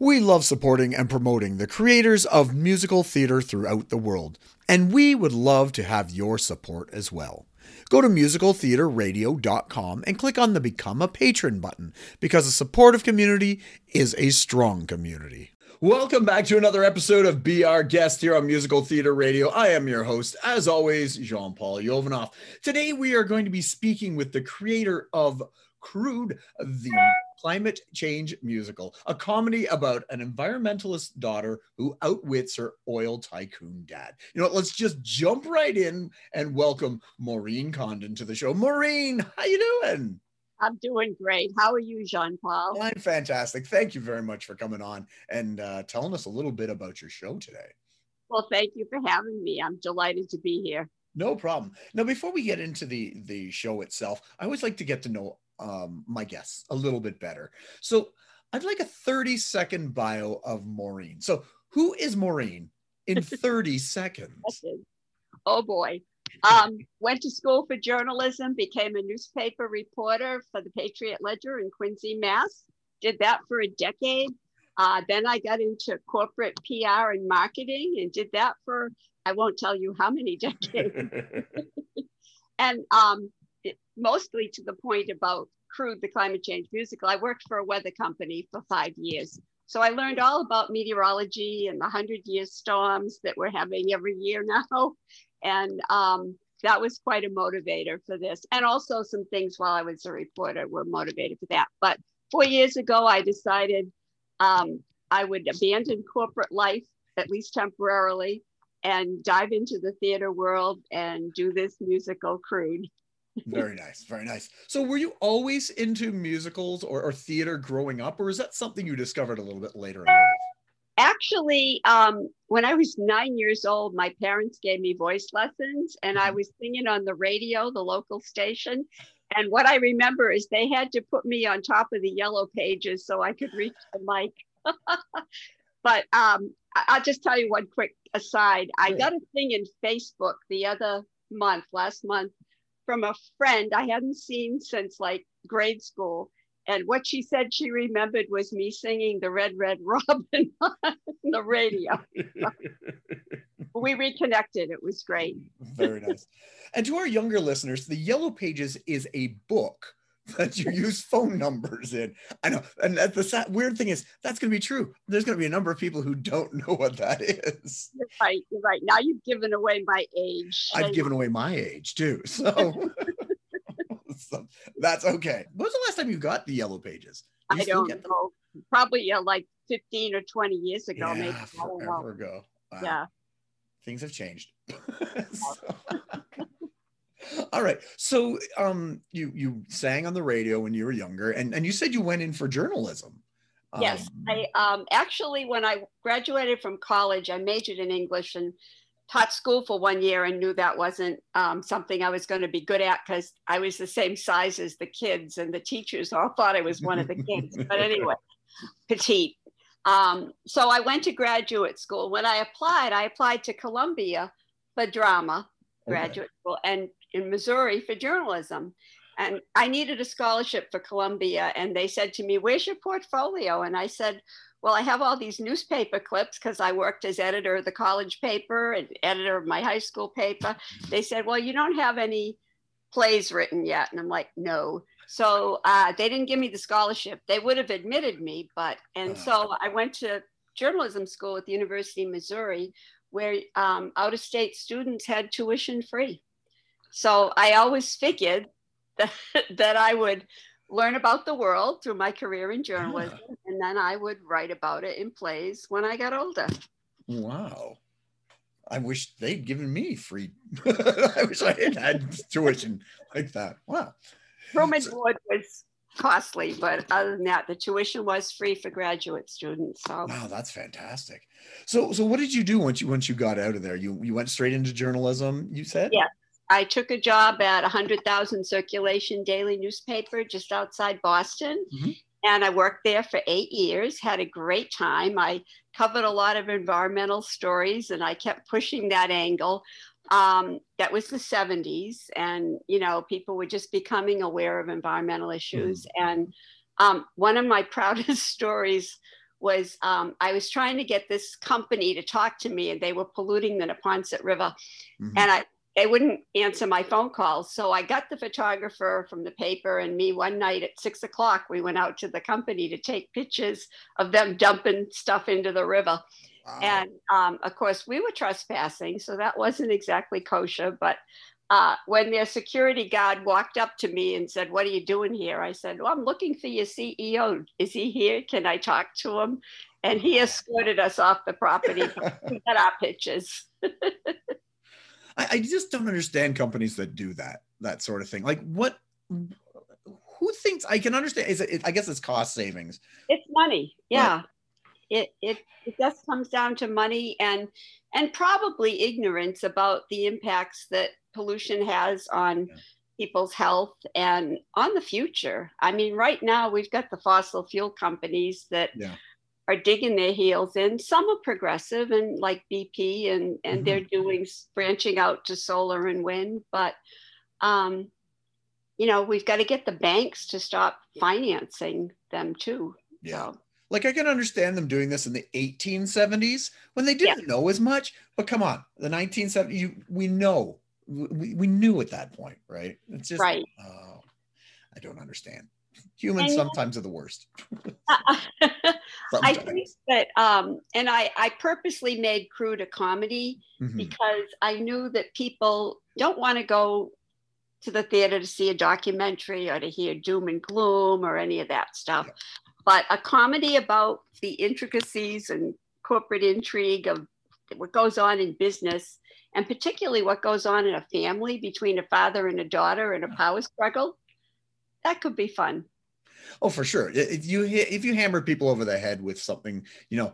We love supporting and promoting the creators of musical theater throughout the world, and we would love to have your support as well. Go to musicaltheaterradio.com and click on the Become a Patron button because a supportive community is a strong community. Welcome back to another episode of Be Our Guest here on Musical Theater Radio. I am your host, as always, Jean Paul Yovanov. Today we are going to be speaking with the creator of Crude, the climate change musical, a comedy about an environmentalist daughter who outwits her oil tycoon dad. You know, let's just jump right in and welcome Maureen Condon to the show. Maureen, how you doing? I'm doing great. How are you, Jean Paul? I'm fantastic. Thank you very much for coming on and uh, telling us a little bit about your show today. Well, thank you for having me. I'm delighted to be here. No problem. Now, before we get into the the show itself, I always like to get to know um, my guess a little bit better. So I'd like a 30 second bio of Maureen. So who is Maureen in 30 seconds? Oh boy. Um, went to school for journalism, became a newspaper reporter for the Patriot Ledger in Quincy, Mass. Did that for a decade. Uh, then I got into corporate PR and marketing and did that for, I won't tell you how many decades. and um, mostly to the point about Crude, the climate change musical. I worked for a weather company for five years. So I learned all about meteorology and the 100 year storms that we're having every year now. And um, that was quite a motivator for this. And also some things while I was a reporter were motivated for that. But four years ago, I decided um, I would abandon corporate life, at least temporarily, and dive into the theater world and do this musical crude very nice very nice. So were you always into musicals or, or, theater growing up or is that something you discovered a little bit later in life? Actually um, when i was nine years old my parents gave me voice lessons and i mm-hmm. was singing on the radio the local station. And what i remember is they had to put me on top of the yellow pages so i could reach the mic. But um, i'll just tell you one quick aside. I got a thing in facebook the other month last month from a friend I hadn't seen since like grade school. And what she said she remembered was me singing the Red Red Robin on the radio. we reconnected. It was great. Very nice. And to our younger listeners, the Yellow Pages is a book that you use phone numbers in. I know. And the sad, weird thing is, that's going to be true. There's going to be a number of people who don't know what that is. You're right. You're right. Now you've given away my age. I've given away my age too. So, so that's okay. When was the last time you got the yellow pages? I don't know. Probably like 15 or 20 years ago, yeah, maybe. Forever ago. Wow. Yeah. Things have changed. so. All right. So um you you sang on the radio when you were younger and, and you said you went in for journalism. Yes. Um, I um actually when I graduated from college, I majored in English and taught school for one year and knew that wasn't um, something I was going to be good at because I was the same size as the kids and the teachers all thought I was one of the kids. but anyway, petite. Um, so I went to graduate school. When I applied, I applied to Columbia for drama graduate okay. school and in Missouri for journalism. And I needed a scholarship for Columbia. And they said to me, Where's your portfolio? And I said, Well, I have all these newspaper clips because I worked as editor of the college paper and editor of my high school paper. They said, Well, you don't have any plays written yet. And I'm like, No. So uh, they didn't give me the scholarship. They would have admitted me, but, and so I went to journalism school at the University of Missouri, where um, out of state students had tuition free. So I always figured that, that I would learn about the world through my career in journalism, and then I would write about it in plays when I got older. Wow. I wish they'd given me free. I wish I had had tuition like that. Wow. Room and board was costly, but other than that, the tuition was free for graduate students. So wow, that's fantastic. So so what did you do once you once you got out of there? You you went straight into journalism, you said? Yeah. I took a job at 100,000 circulation daily newspaper just outside Boston. Mm-hmm. And I worked there for eight years, had a great time. I covered a lot of environmental stories and I kept pushing that angle. Um, that was the 70s, and you know, people were just becoming aware of environmental issues. Mm-hmm. And um, one of my proudest stories was um, I was trying to get this company to talk to me, and they were polluting the Neponset River, mm-hmm. and I they wouldn't answer my phone calls. So I got the photographer from the paper and me one night at six o'clock. We went out to the company to take pictures of them dumping stuff into the river. Wow. And um, of course, we were trespassing, so that wasn't exactly kosher. But uh, when their security guard walked up to me and said, What are you doing here? I said, Well, I'm looking for your CEO. Is he here? Can I talk to him? And he escorted us off the property to get our pictures. I, I just don't understand companies that do that, that sort of thing. Like, what? Who thinks I can understand? Is it? I guess it's cost savings. It's money. Yeah. It, it it just comes down to money and and probably ignorance about the impacts that pollution has on yeah. people's health and on the future. I mean, right now we've got the fossil fuel companies that yeah. Are digging their heels in. Some are progressive and like BP and and mm-hmm. they're doing branching out to solar and wind, but um, you know, we've got to get the banks to stop financing them too. Yeah. So. Like I can understand them doing this in the 1870s when they didn't yeah. know as much, but come on, the 1970s, you, we know, we, we knew at that point, right? It's just, right. Uh, I don't understand. Humans sometimes are the worst. I think that, um, and I, I purposely made crude a comedy mm-hmm. because I knew that people don't want to go to the theater to see a documentary or to hear doom and gloom or any of that stuff. Yeah but a comedy about the intricacies and corporate intrigue of what goes on in business and particularly what goes on in a family between a father and a daughter and a power struggle that could be fun. Oh for sure. If you if you hammer people over the head with something you know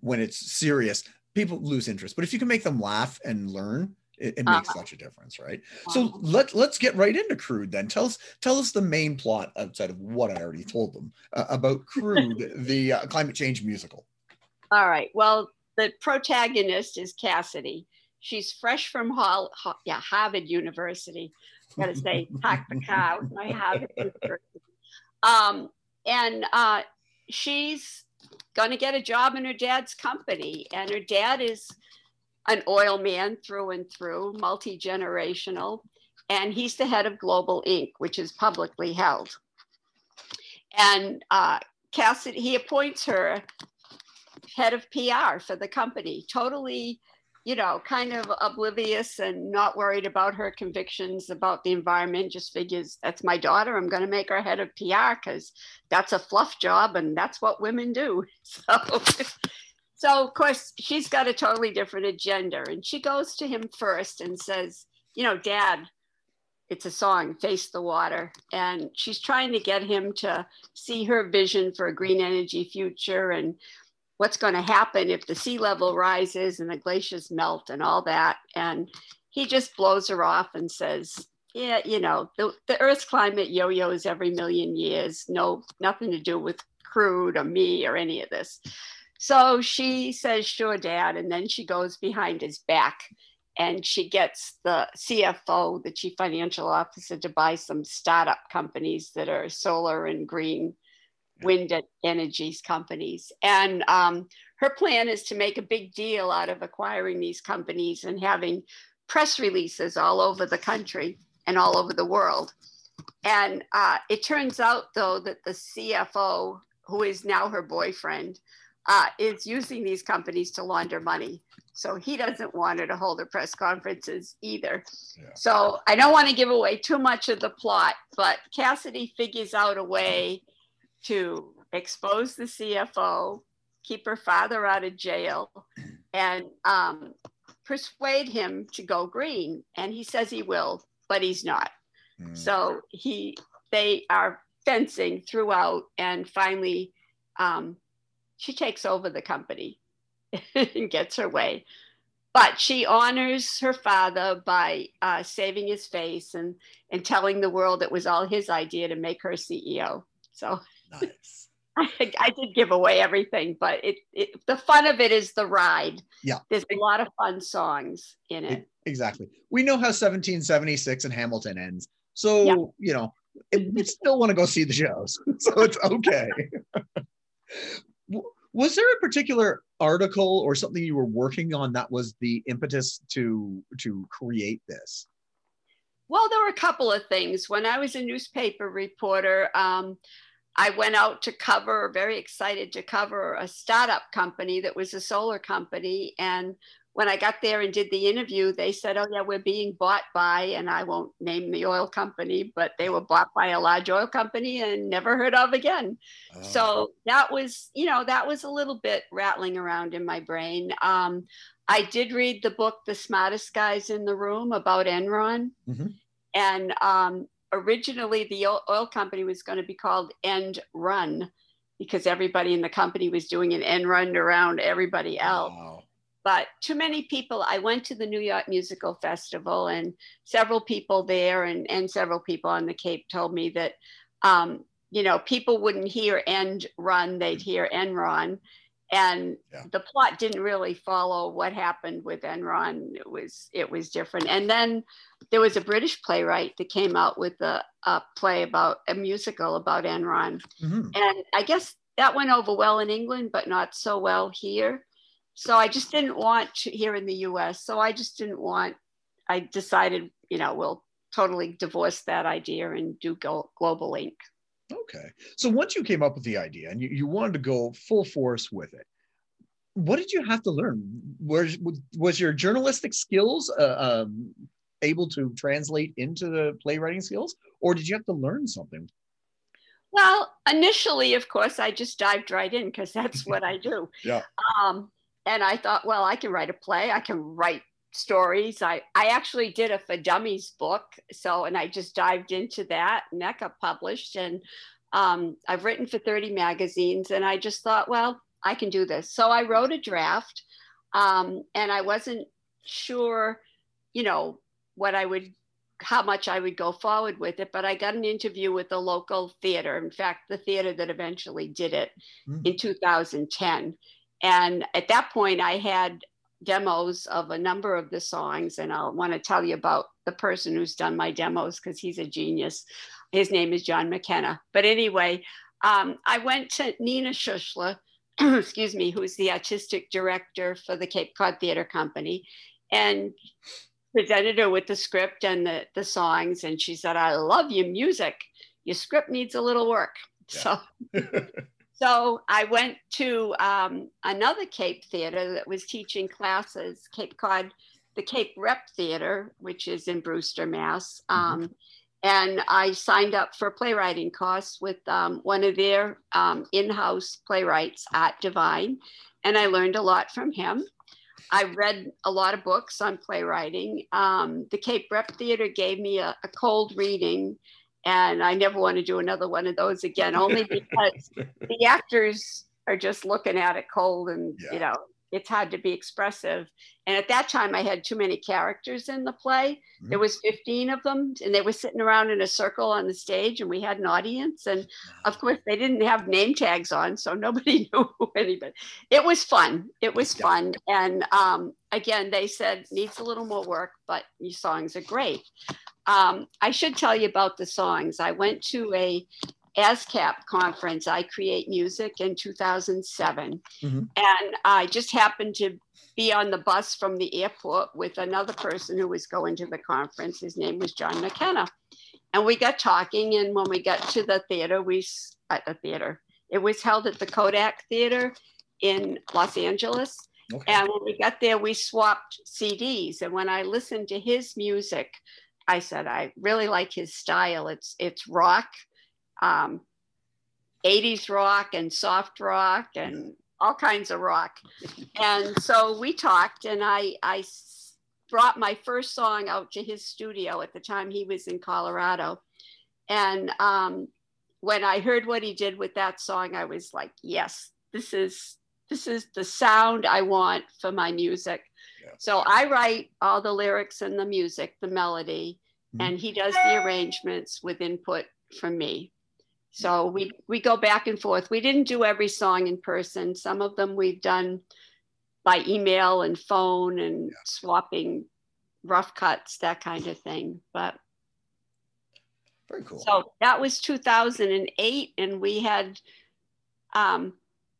when it's serious people lose interest. But if you can make them laugh and learn it, it makes uh-huh. such a difference right? Uh-huh. so let, let's get right into crude then. Tell us tell us the main plot outside of what i already told them uh, about crude the uh, climate change musical. All right. Well the protagonist is cassidy. She's fresh from Hall, yeah, harvard university got to say pack the cow harvard university um, and uh, she's to get a job in her dad's company and her dad is an oil man through and through, multi generational, and he's the head of Global Inc., which is publicly held. And uh, Cassidy, he appoints her head of PR for the company, totally, you know, kind of oblivious and not worried about her convictions about the environment. Just figures that's my daughter. I'm going to make her head of PR because that's a fluff job and that's what women do. So so, of course, she's got a totally different agenda. And she goes to him first and says, You know, Dad, it's a song, Face the Water. And she's trying to get him to see her vision for a green energy future and what's going to happen if the sea level rises and the glaciers melt and all that. And he just blows her off and says, yeah, you know, the, the Earth's climate yo-yos every million years. No, nothing to do with crude or me or any of this. So she says, Sure, dad. And then she goes behind his back and she gets the CFO, the chief financial officer, to buy some startup companies that are solar and green wind energies companies. And um, her plan is to make a big deal out of acquiring these companies and having press releases all over the country and all over the world. And uh, it turns out, though, that the CFO, who is now her boyfriend, uh, is using these companies to launder money. So he doesn't want her to hold her press conferences either. Yeah. So I don't want to give away too much of the plot, but Cassidy figures out a way to expose the CFO, keep her father out of jail, and um, persuade him to go green. And he says he will, but he's not. Mm. So he they are fencing throughout, and finally. Um, she takes over the company and gets her way. But she honors her father by uh, saving his face and, and telling the world it was all his idea to make her CEO. So nice. I, I did give away everything, but it, it, the fun of it is the ride. Yeah. There's a lot of fun songs in it. Exactly. We know how 1776 and Hamilton ends. So, yeah. you know, we still want to go see the shows. so it's okay Was there a particular article or something you were working on that was the impetus to to create this? Well, there were a couple of things. When I was a newspaper reporter, um, I went out to cover, very excited to cover a startup company that was a solar company. And when I got there and did the interview, they said, Oh, yeah, we're being bought by, and I won't name the oil company, but they were bought by a large oil company and never heard of again. Oh. So that was, you know, that was a little bit rattling around in my brain. Um, I did read the book, The Smartest Guys in the Room, about Enron. Mm-hmm. And um, originally, the oil company was going to be called End Run because everybody in the company was doing an end run around everybody else. Wow but too many people i went to the new york musical festival and several people there and, and several people on the cape told me that um, you know people wouldn't hear end run they'd hear enron and yeah. the plot didn't really follow what happened with enron it was it was different and then there was a british playwright that came out with a, a play about a musical about enron mm-hmm. and i guess that went over well in england but not so well here so I just didn't want to, here in the US. So I just didn't want, I decided, you know, we'll totally divorce that idea and do go, Global Inc. Okay. So once you came up with the idea and you, you wanted to go full force with it, what did you have to learn? Was, was your journalistic skills uh, um, able to translate into the playwriting skills, or did you have to learn something? Well, initially, of course, I just dived right in because that's what I do. yeah. Um, and I thought, well, I can write a play. I can write stories. I, I actually did a for dummies book. So, and I just dived into that and that got published. And um, I've written for 30 magazines and I just thought, well, I can do this. So I wrote a draft um, and I wasn't sure, you know, what I would, how much I would go forward with it, but I got an interview with the local theater. In fact, the theater that eventually did it mm. in 2010. And at that point, I had demos of a number of the songs, and I'll want to tell you about the person who's done my demos because he's a genius. His name is John McKenna. But anyway, um, I went to Nina Schuessler, excuse me, who's the artistic director for the Cape Cod Theater Company, and presented her with the script and the, the songs. And she said, I love your music. Your script needs a little work. Yeah. So So I went to um, another Cape theater that was teaching classes, Cape Cod, the Cape Rep Theater, which is in Brewster, Mass. Mm-hmm. Um, and I signed up for playwriting course with um, one of their um, in-house playwrights Art Divine, and I learned a lot from him. I read a lot of books on playwriting. Um, the Cape Rep Theater gave me a, a cold reading and I never want to do another one of those again, only because the actors are just looking at it cold and, yeah. you know, it's hard to be expressive. And at that time, I had too many characters in the play. Mm-hmm. There was 15 of them, and they were sitting around in a circle on the stage, and we had an audience. And of course, they didn't have name tags on, so nobody knew anybody. It was fun. It was yeah. fun. And um, again, they said needs a little more work, but your songs are great. Um, I should tell you about the songs. I went to a ASCAP conference, I Create Music, in 2007. Mm-hmm. And I just happened to be on the bus from the airport with another person who was going to the conference. His name was John McKenna. And we got talking. And when we got to the theater, we, at the theater, it was held at the Kodak Theater in Los Angeles. Okay. And when we got there, we swapped CDs. And when I listened to his music, I said I really like his style. It's it's rock, um, 80s rock and soft rock and all kinds of rock. And so we talked, and I I brought my first song out to his studio at the time he was in Colorado, and um, when I heard what he did with that song, I was like, yes, this is this is the sound I want for my music. So I write all the lyrics and the music, the melody, mm-hmm. and he does the arrangements with input from me. So we we go back and forth. We didn't do every song in person. Some of them we've done by email and phone and yeah. swapping rough cuts, that kind of thing. But very cool. So that was 2008, and we had um,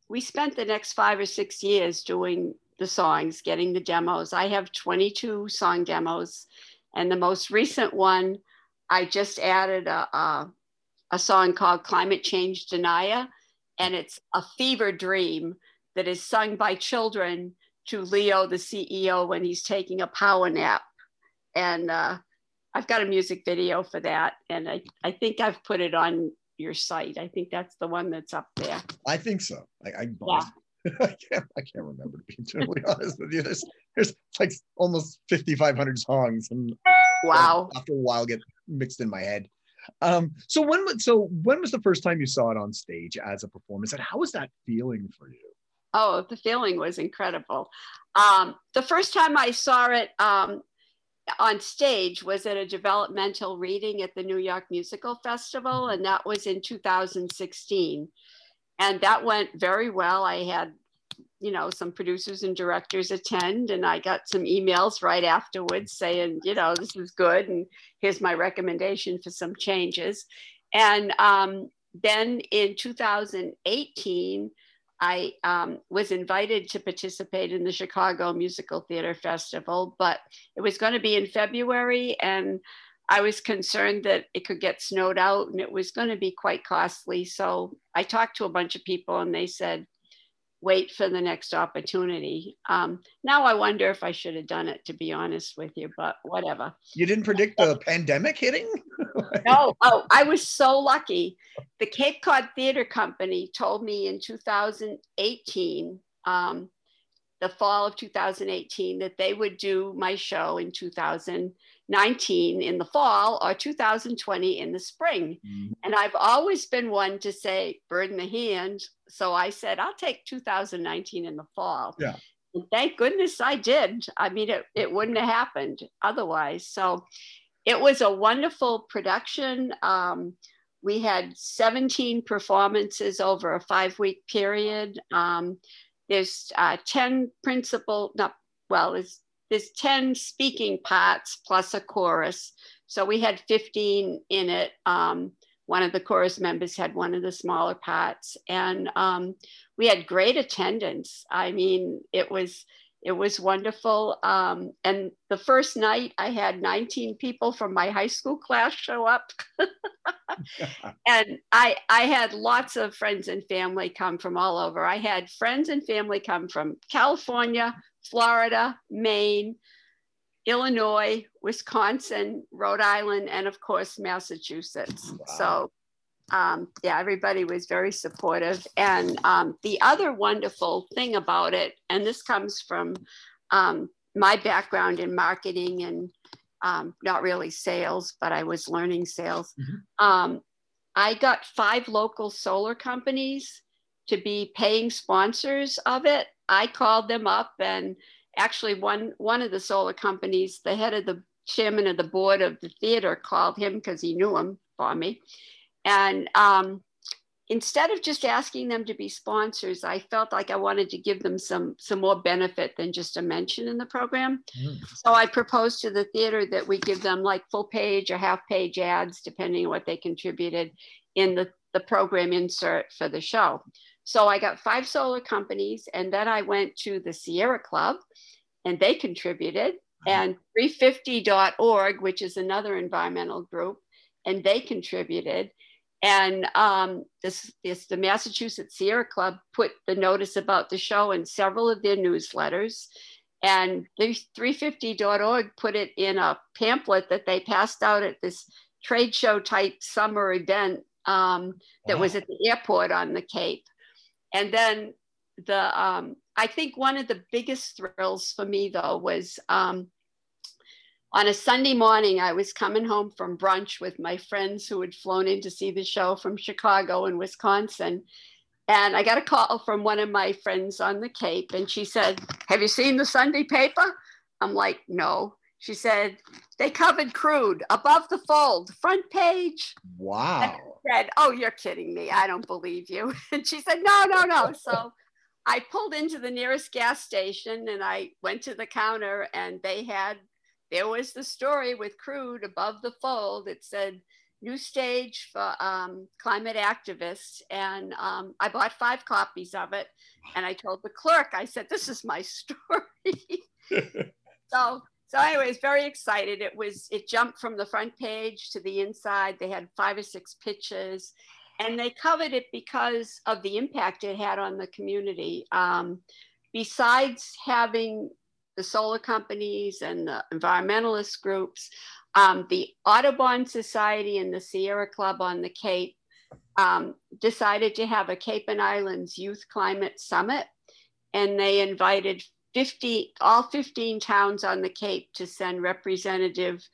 we spent the next five or six years doing the songs, getting the demos. I have 22 song demos, and the most recent one, I just added a, a, a song called Climate Change Denier, and it's a fever dream that is sung by children to Leo, the CEO, when he's taking a power nap. And uh, I've got a music video for that, and I, I think I've put it on your site. I think that's the one that's up there. I think so. I, I, yeah. I can't I can't remember to be totally honest with you. There's there's like almost 5,500 songs, and wow, after a while get mixed in my head. Um, so when so when was the first time you saw it on stage as a performance, and how was that feeling for you? Oh, the feeling was incredible. Um, the first time I saw it um, on stage was at a developmental reading at the New York Musical Festival, and that was in 2016. And that went very well. I had, you know, some producers and directors attend, and I got some emails right afterwards saying, you know, this is good, and here's my recommendation for some changes. And um, then in 2018, I um, was invited to participate in the Chicago Musical Theater Festival, but it was going to be in February, and I was concerned that it could get snowed out and it was going to be quite costly. So I talked to a bunch of people, and they said, wait for the next opportunity. Um, now I wonder if I should have done it, to be honest with you, but whatever. You didn't predict the pandemic hitting? no, oh, I was so lucky. The Cape Cod Theater Company told me in 2018, um, the fall of 2018, that they would do my show in 2019 in the fall or 2020 in the spring. Mm-hmm. And I've always been one to say, bird in the hand. So I said, I'll take 2019 in the fall. Yeah. And thank goodness I did. I mean, it, it wouldn't have happened otherwise. So it was a wonderful production. Um, we had 17 performances over a five week period. Um, there's uh, 10 principal, not, well, there's, there's 10 speaking parts plus a chorus. So we had 15 in it. Um, one of the chorus members had one of the smaller parts. And um, we had great attendance. I mean, it was, it was wonderful. Um, and the first night, I had 19 people from my high school class show up. and I, I had lots of friends and family come from all over. I had friends and family come from California, Florida, Maine, Illinois, Wisconsin, Rhode Island, and of course, Massachusetts. Wow. So um, yeah, everybody was very supportive. And um, the other wonderful thing about it, and this comes from um, my background in marketing and um, not really sales, but I was learning sales. Mm-hmm. Um, I got five local solar companies to be paying sponsors of it. I called them up, and actually, one one of the solar companies, the head of the chairman of the board of the theater, called him because he knew him for me and um, instead of just asking them to be sponsors, I felt like I wanted to give them some some more benefit than just a mention in the program. Mm. So I proposed to the theater that we give them like full page or half page ads, depending on what they contributed in the, the program insert for the show. So I got five solar companies, and then I went to the Sierra Club, and they contributed, mm-hmm. and 350.org, which is another environmental group, and they contributed. And um, this, this, the Massachusetts Sierra Club put the notice about the show in several of their newsletters. And the 350.org put it in a pamphlet that they passed out at this trade show type summer event um, that wow. was at the airport on the Cape. And then the, um, I think one of the biggest thrills for me though was um, on a Sunday morning, I was coming home from brunch with my friends who had flown in to see the show from Chicago and Wisconsin. And I got a call from one of my friends on the Cape, and she said, Have you seen the Sunday paper? I'm like, No. She said, They covered crude above the fold, front page. Wow. I said, Oh, you're kidding me. I don't believe you. And she said, No, no, no. So I pulled into the nearest gas station and I went to the counter, and they had there was the story with crude above the fold. It said new stage for um, climate activists. And um, I bought five copies of it. And I told the clerk, I said, this is my story. so, so anyway, I was very excited. It was, it jumped from the front page to the inside. They had five or six pitches and they covered it because of the impact it had on the community. Um, besides having the solar companies and the environmentalist groups, um, the Audubon Society and the Sierra Club on the Cape um, decided to have a Cape and Islands Youth Climate Summit, and they invited 50, all 15 towns on the Cape to send representative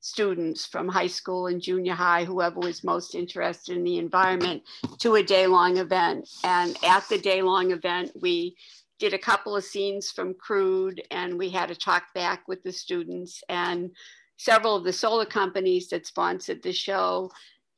students from high school and junior high, whoever was most interested in the environment, to a day long event. And at the day long event, we did a couple of scenes from Crude and we had a talk back with the students. And several of the solar companies that sponsored the show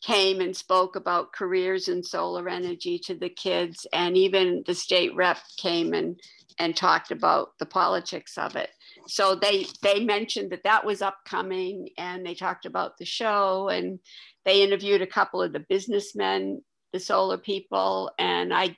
came and spoke about careers in solar energy to the kids. And even the state rep came and, and talked about the politics of it so they they mentioned that that was upcoming and they talked about the show and they interviewed a couple of the businessmen the solar people and i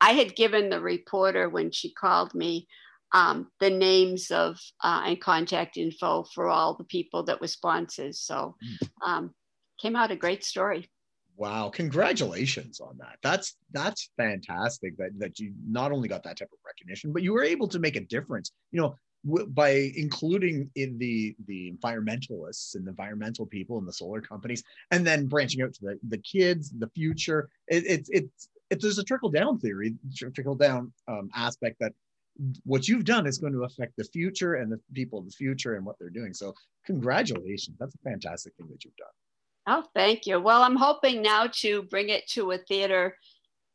i had given the reporter when she called me um, the names of uh, and contact info for all the people that were sponsors so hmm. um, came out a great story Wow, congratulations on that. That's that's fantastic that that you not only got that type of recognition, but you were able to make a difference. You know, by including in the the environmentalists and the environmental people and the solar companies and then branching out to the, the kids the future it, it, it's it, there's a trickle down theory trickle down um, aspect that what you've done is going to affect the future and the people of the future and what they're doing. So congratulations. That's a fantastic thing that you've done. Oh thank you. Well i'm hoping now to bring it to a theater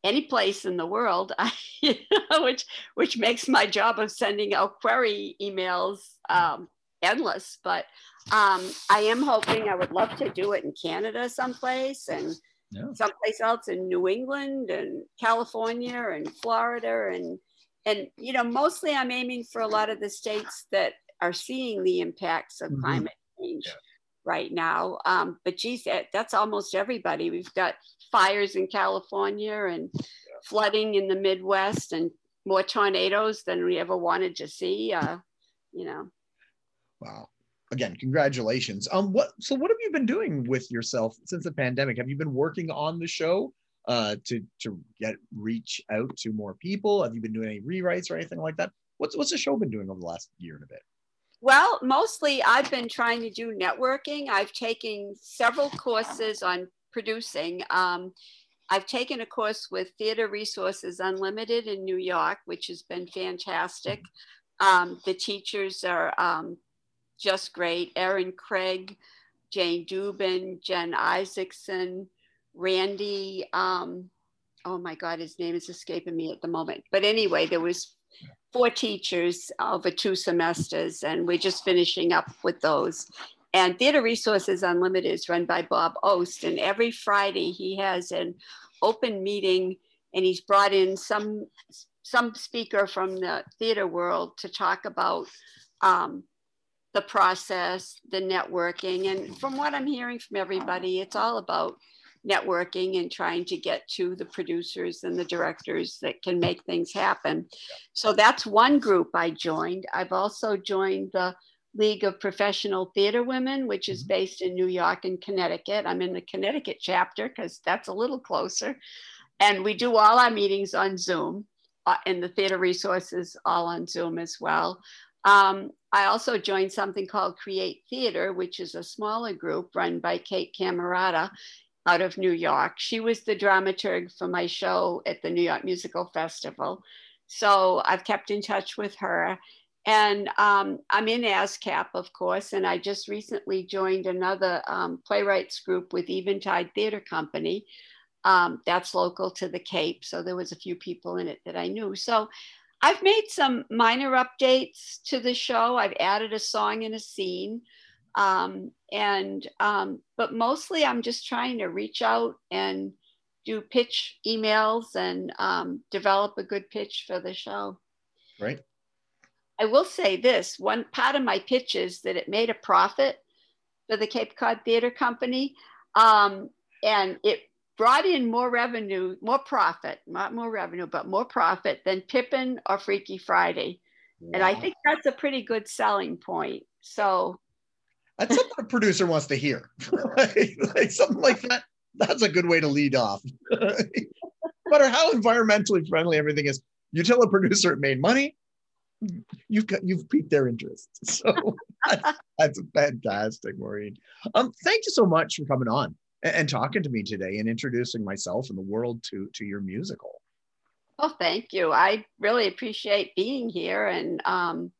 any place in the world, you know, which which makes my job of sending out query emails um, endless. But um, I am hoping I would love to do it in Canada someplace and yeah. someplace else in New England and California and Florida and and you know mostly I'm aiming for a lot of the states that are seeing the impacts of mm-hmm. climate change. Yeah right now. Um, but geez, that's almost everybody. We've got fires in California and yeah. flooding in the Midwest and more tornadoes than we ever wanted to see. Uh, you know. Wow. Again, congratulations. Um, what so what have you been doing with yourself since the pandemic? Have you been working on the show uh, to to get reach out to more people? Have you been doing any rewrites or anything like that? What's what's the show been doing over the last year and a bit? Well, mostly I've been trying to do networking. I've taken several courses on producing. Um, I've taken a course with Theater Resources Unlimited in New York, which has been fantastic. Um, the teachers are um, just great. Aaron Craig, Jane Dubin, Jen Isaacson, Randy. Um, oh my God, his name is escaping me at the moment. But anyway, there was four teachers over two semesters, and we're just finishing up with those. And Theater Resources Unlimited is run by Bob Ost, and every Friday he has an open meeting, and he's brought in some some speaker from the theater world to talk about um, the process, the networking, and from what I'm hearing from everybody, it's all about networking and trying to get to the producers and the directors that can make things happen. So that's one group I joined. I've also joined the League of Professional Theater Women, which is mm-hmm. based in New York and Connecticut. I'm in the Connecticut chapter because that's a little closer. And we do all our meetings on Zoom, uh, and the theater resources all on Zoom as well. Um, I also joined something called Create Theater, which is a smaller group run by Kate Camerata out of New York. She was the dramaturg for my show at the New York Musical Festival. So I've kept in touch with her. And um, I'm in ASCAP, of course, and I just recently joined another um, playwrights group with Eventide Theater Company. Um, that's local to the Cape, so there was a few people in it that I knew. So I've made some minor updates to the show. I've added a song and a scene. Um, and um, but mostly I'm just trying to reach out and do pitch emails and um, develop a good pitch for the show. Right. I will say this: one part of my pitch is that it made a profit for the Cape Cod Theater Company. Um, and it brought in more revenue, more profit, not more revenue, but more profit than Pippin or Freaky Friday. Wow. And I think that's a pretty good selling point. So that's something a producer wants to hear. like, like, something like that. That's a good way to lead off. no matter how environmentally friendly everything is, you tell a producer it made money, you've got you've piqued their interest. So that's, that's fantastic, Maureen. Um, thank you so much for coming on and, and talking to me today and introducing myself and the world to to your musical. Well, thank you. I really appreciate being here, and um,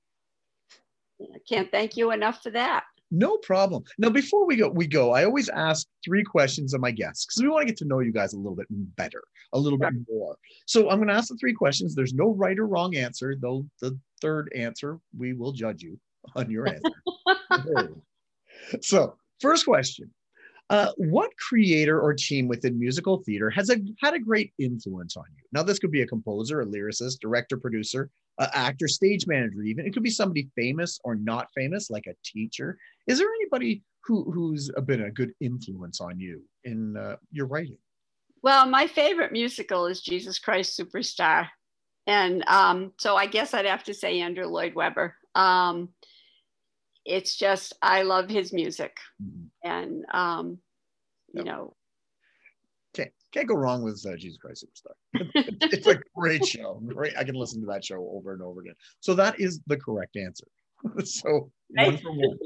I can't thank you enough for that. No problem. Now, before we go, we go. I always ask three questions of my guests because we want to get to know you guys a little bit better, a little bit more. So I'm going to ask the three questions. There's no right or wrong answer, though. The third answer, we will judge you on your answer. so, first question: uh, what creator or team within musical theater has a, had a great influence on you? Now, this could be a composer, a lyricist, director, producer, uh, actor, stage manager, even. It could be somebody famous or not famous, like a teacher. Is there anybody who, who's been a good influence on you in uh, your writing? Well, my favorite musical is Jesus Christ Superstar. And um, so I guess I'd have to say Andrew Lloyd Webber. Um, it's just I love his music, mm-hmm. and um, you yep. know, can't can't go wrong with uh, Jesus Christ Superstar. it's a great show. Great, I can listen to that show over and over again. So that is the correct answer. so one for one.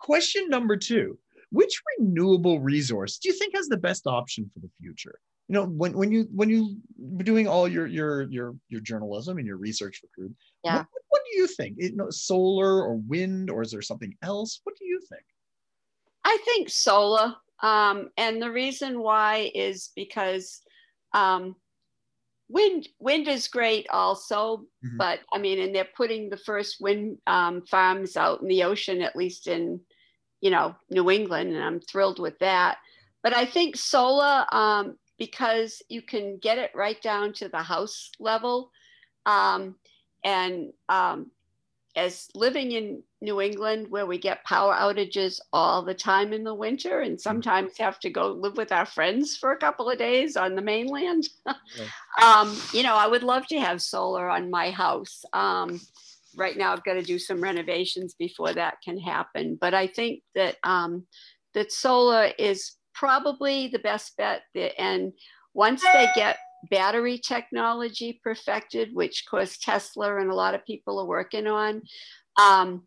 Question number two: Which renewable resource do you think has the best option for the future? You know, when when you when you were doing all your your your your journalism and your research for Crude, yeah. What, what do you think? You know, solar or wind, or is there something else? What do you think? I think solar. Um, and the reason why is because um, wind wind is great also, mm-hmm. but I mean, and they're putting the first wind um, farms out in the ocean, at least in you know New England, and I'm thrilled with that. But I think solar um, because you can get it right down to the house level. Um, and um, as living in New England, where we get power outages all the time in the winter, and sometimes have to go live with our friends for a couple of days on the mainland, um, you know, I would love to have solar on my house. Um, right now, I've got to do some renovations before that can happen. But I think that um, that solar is probably the best bet. And once they get battery technology perfected, which of course Tesla and a lot of people are working on. Um,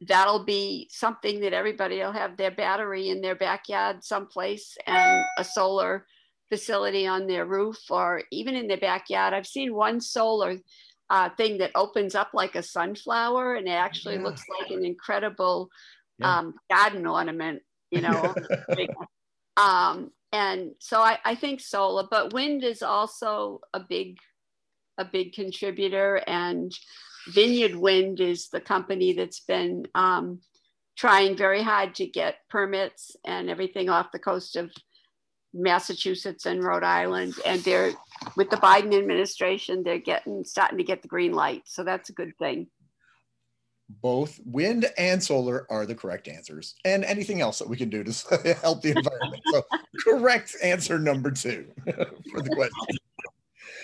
that'll be something that everybody will have their battery in their backyard someplace and a solar facility on their roof or even in their backyard. I've seen one solar uh, thing that opens up like a sunflower and it actually yeah. looks like an incredible yeah. um, garden ornament, you know. um, and so I, I think solar, but wind is also a big, a big contributor. And Vineyard Wind is the company that's been um, trying very hard to get permits and everything off the coast of Massachusetts and Rhode Island. And they're with the Biden administration, they're getting starting to get the green light. So that's a good thing both wind and solar are the correct answers and anything else that we can do to help the environment. So correct answer number two for the question.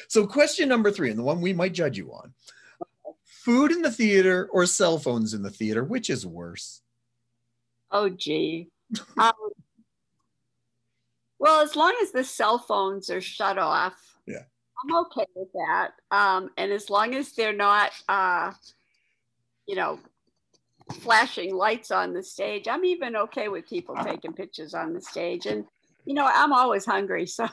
So question number three and the one we might judge you on. Food in the theater or cell phones in the theater which is worse? Oh gee. Um, well as long as the cell phones are shut off yeah. I'm okay with that. Um, and as long as they're not uh, you know, flashing lights on the stage. I'm even okay with people taking pictures on the stage. And, you know, I'm always hungry. So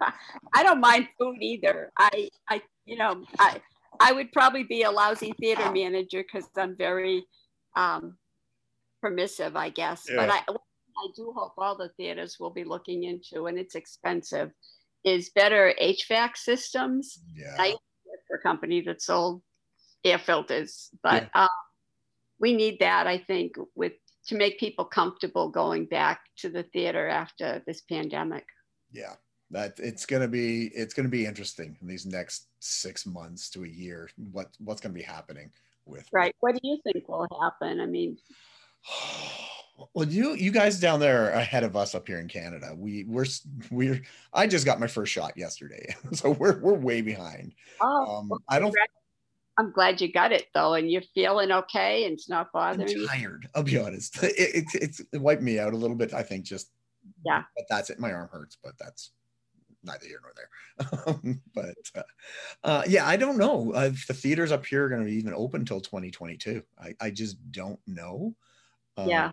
I don't mind food either. I, I, you know, I, I would probably be a lousy theater manager because I'm very um, permissive, I guess. Yeah. But I, I do hope all the theaters will be looking into, and it's expensive, is better HVAC systems. Yeah. I for a company that sold air filters, but yeah. um, we need that, I think, with to make people comfortable going back to the theater after this pandemic. Yeah, that it's gonna be it's gonna be interesting in these next six months to a year. What what's gonna be happening with right? What do you think will happen? I mean, Well, you you guys down there are ahead of us up here in Canada. We we're we're I just got my first shot yesterday, so we're we're way behind. Oh, Um, I don't. I'm glad you got it though, and you're feeling okay, and it's not I'm bothering you. tired. I'll be honest. It, it it's it wiped me out a little bit. I think just Yeah. But that's it. My arm hurts, but that's neither here nor there. Um, but uh, uh, yeah, I don't know uh, if the theaters up here are going to be even open until 2022. I I just don't know. Um, Yeah.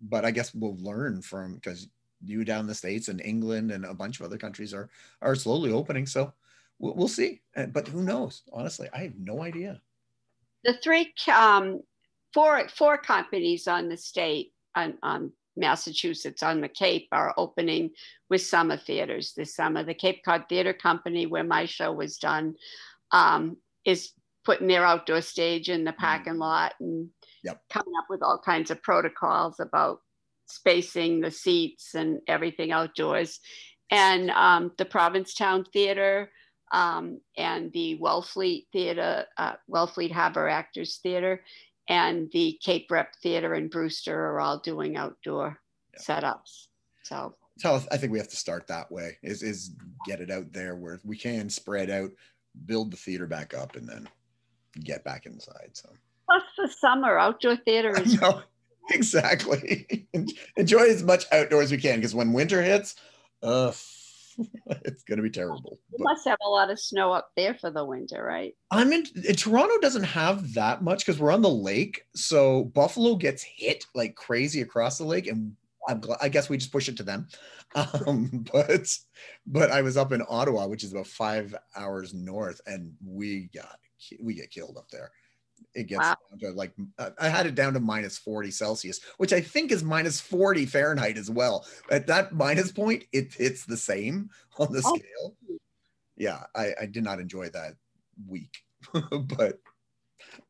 but I guess we'll learn from because you down the states and England and a bunch of other countries are are slowly opening. So we'll, we'll see. Uh, But who knows? Honestly, I have no idea. The three, um, four, four companies on the state on, on Massachusetts on the Cape are opening with summer theaters this summer. The Cape Cod Theater Company, where my show was done, um, is putting their outdoor stage in the parking lot and Yep. coming up with all kinds of protocols about spacing the seats and everything outdoors. And um, the Provincetown Theater um, and the Wellfleet Theater, uh, Wellfleet Harbor Actors Theater, and the Cape Rep Theater in Brewster are all doing outdoor Yeah. setups. So how I think we have to start that way. Is is get it out there where we can spread out, build the theater back up, and then get back inside. So plus for summer, outdoor theater is no, exactly. Enjoy as much outdoors as we can because when winter hits, uh, it's gonna be terrible. you must have a lot of snow up there for the winter, right? I'm in, in Toronto doesn't have that much because we're on the lake, so Buffalo gets hit like crazy across the lake, and I'm glad. I guess we just push it to them. Um, but but I was up in Ottawa, which is about five hours north, and we got we get killed up there. It gets Wow. down to like uh, I had it down to minus 40 Celsius, which I think is minus 40 Fahrenheit as well. At that minus point, it it's the same on the Oh. scale. Yeah, I, I did not enjoy that week, but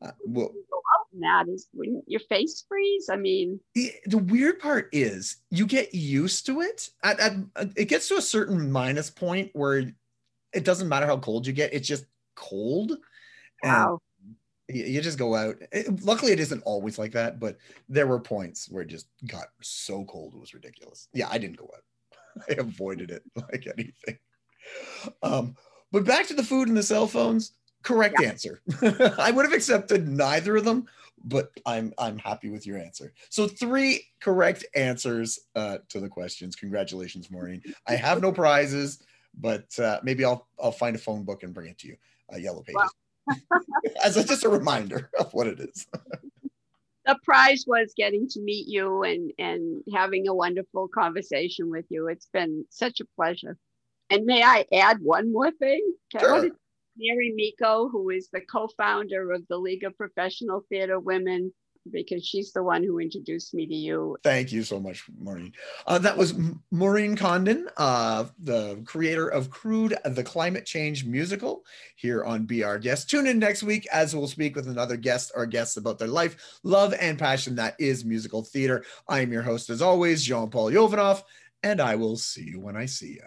uh, well, that is wouldn't your face freeze? I mean, the, the weird part is you get used to it. At, at it gets to a certain minus point where it doesn't matter how cold you get; it's just cold. Wow. you, you just go out. It- luckily, it isn't always like that, but there were points where it just got so cold it was ridiculous. Yeah, I didn't go out. I avoided it like anything. Um, but back to the food and the cell phones. Correct answer. I would have accepted neither of them, but I'm I'm happy with your answer. So three correct answers uh, to the questions. Congratulations, Maureen. I have no prizes, but uh, maybe I'll I'll find a phone book and bring it to you. Uh, Yellow Pages. As a, just a reminder of what it is. the prize was getting to meet you and and having a wonderful conversation with you. It's been such a pleasure. And may I add one more thing? Sure. Mary Miko, who is the co-founder of the League of Professional Theater Women, because she's the one who introduced me to you. Thank you so much, Maureen. Uh, that was Maureen Condon, uh, the creator of Crude, the climate change musical, here on Be Our Guest. Tune in next week as we'll speak with another guest or guests about their life, love, and passion that is musical theater. I am your host, as always, Jean Paul Yovanov, and I will see you when I see you.